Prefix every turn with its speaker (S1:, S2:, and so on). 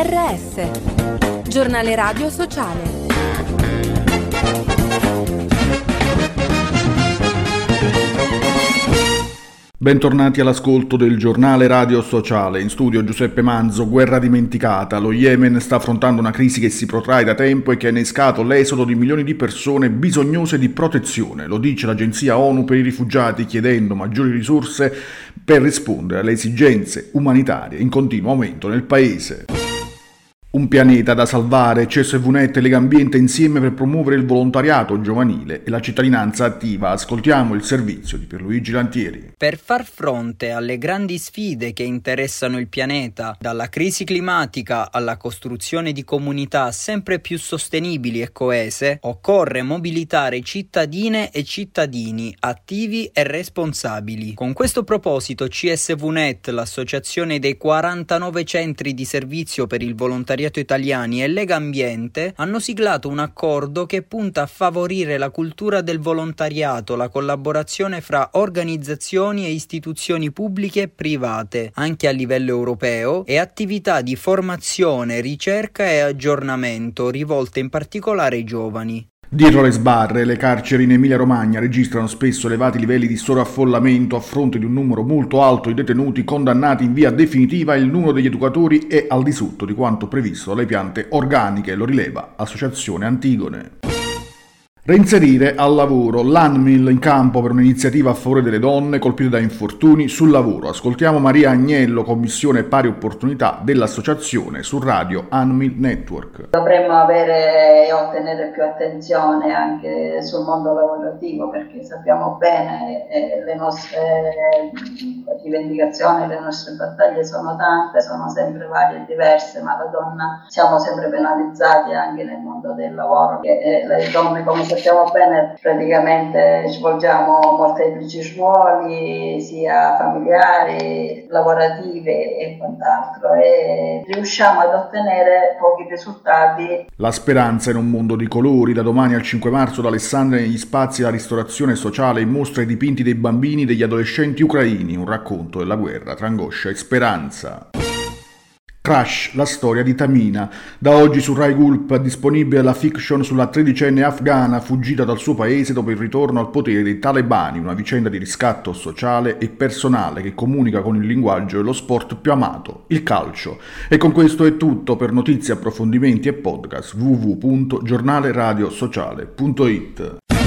S1: GRS, giornale radio sociale.
S2: Bentornati all'ascolto del giornale radio sociale. In studio Giuseppe Manzo, guerra dimenticata. Lo Yemen sta affrontando una crisi che si protrae da tempo e che ha innescato l'esodo di milioni di persone bisognose di protezione. Lo dice l'agenzia ONU per i rifugiati chiedendo maggiori risorse per rispondere alle esigenze umanitarie in continuo aumento nel paese. Un pianeta da salvare, CSVNet e Legambiente insieme per promuovere il volontariato giovanile e la cittadinanza attiva. Ascoltiamo il servizio di Pierluigi Lantieri.
S3: Per far fronte alle grandi sfide che interessano il pianeta, dalla crisi climatica alla costruzione di comunità sempre più sostenibili e coese, occorre mobilitare cittadine e cittadini attivi e responsabili. Con questo proposito CSVNet, l'associazione dei 49 centri di servizio per il volontariato Volontariato Italiani e Lega Ambiente hanno siglato un accordo che punta a favorire la cultura del volontariato, la collaborazione fra organizzazioni e istituzioni pubbliche e private, anche a livello europeo, e attività di formazione, ricerca e aggiornamento rivolte in particolare ai giovani.
S2: Dietro le sbarre, le carceri in Emilia-Romagna registrano spesso elevati livelli di sovraffollamento a fronte di un numero molto alto di detenuti condannati in via definitiva e il numero degli educatori è al di sotto di quanto previsto dalle piante organiche, lo rileva Associazione Antigone. Reinserire al lavoro l'ANMIL in campo per un'iniziativa a favore delle donne colpite da infortuni sul lavoro. Ascoltiamo Maria Agnello, Commissione Pari Opportunità dell'Associazione su Radio ANMIL Network.
S4: Dovremmo avere e ottenere più attenzione anche sul mondo lavorativo perché sappiamo bene eh, le nostre rivendicazioni, le nostre battaglie sono tante, sono sempre varie e diverse, ma la donna siamo sempre penalizzati anche nel mondo del lavoro, che eh, le donne come sappiamo bene, praticamente svolgiamo molteplici ruoli, sia familiari, lavorativi e quant'altro, e riusciamo ad ottenere pochi risultati.
S2: La speranza in un mondo di colori, da domani al 5 marzo da Alessandria negli spazi della ristorazione sociale in mostra i dipinti dei bambini e degli adolescenti ucraini, un racconto della guerra tra angoscia e speranza. Crash, la storia di Tamina. Da oggi su Rai Gulp è disponibile la fiction sulla tredicenne afghana fuggita dal suo paese dopo il ritorno al potere dei talebani, una vicenda di riscatto sociale e personale che comunica con il linguaggio e lo sport più amato, il calcio. E con questo è tutto per notizie, approfondimenti e podcast www.giornaleradiosociale.it.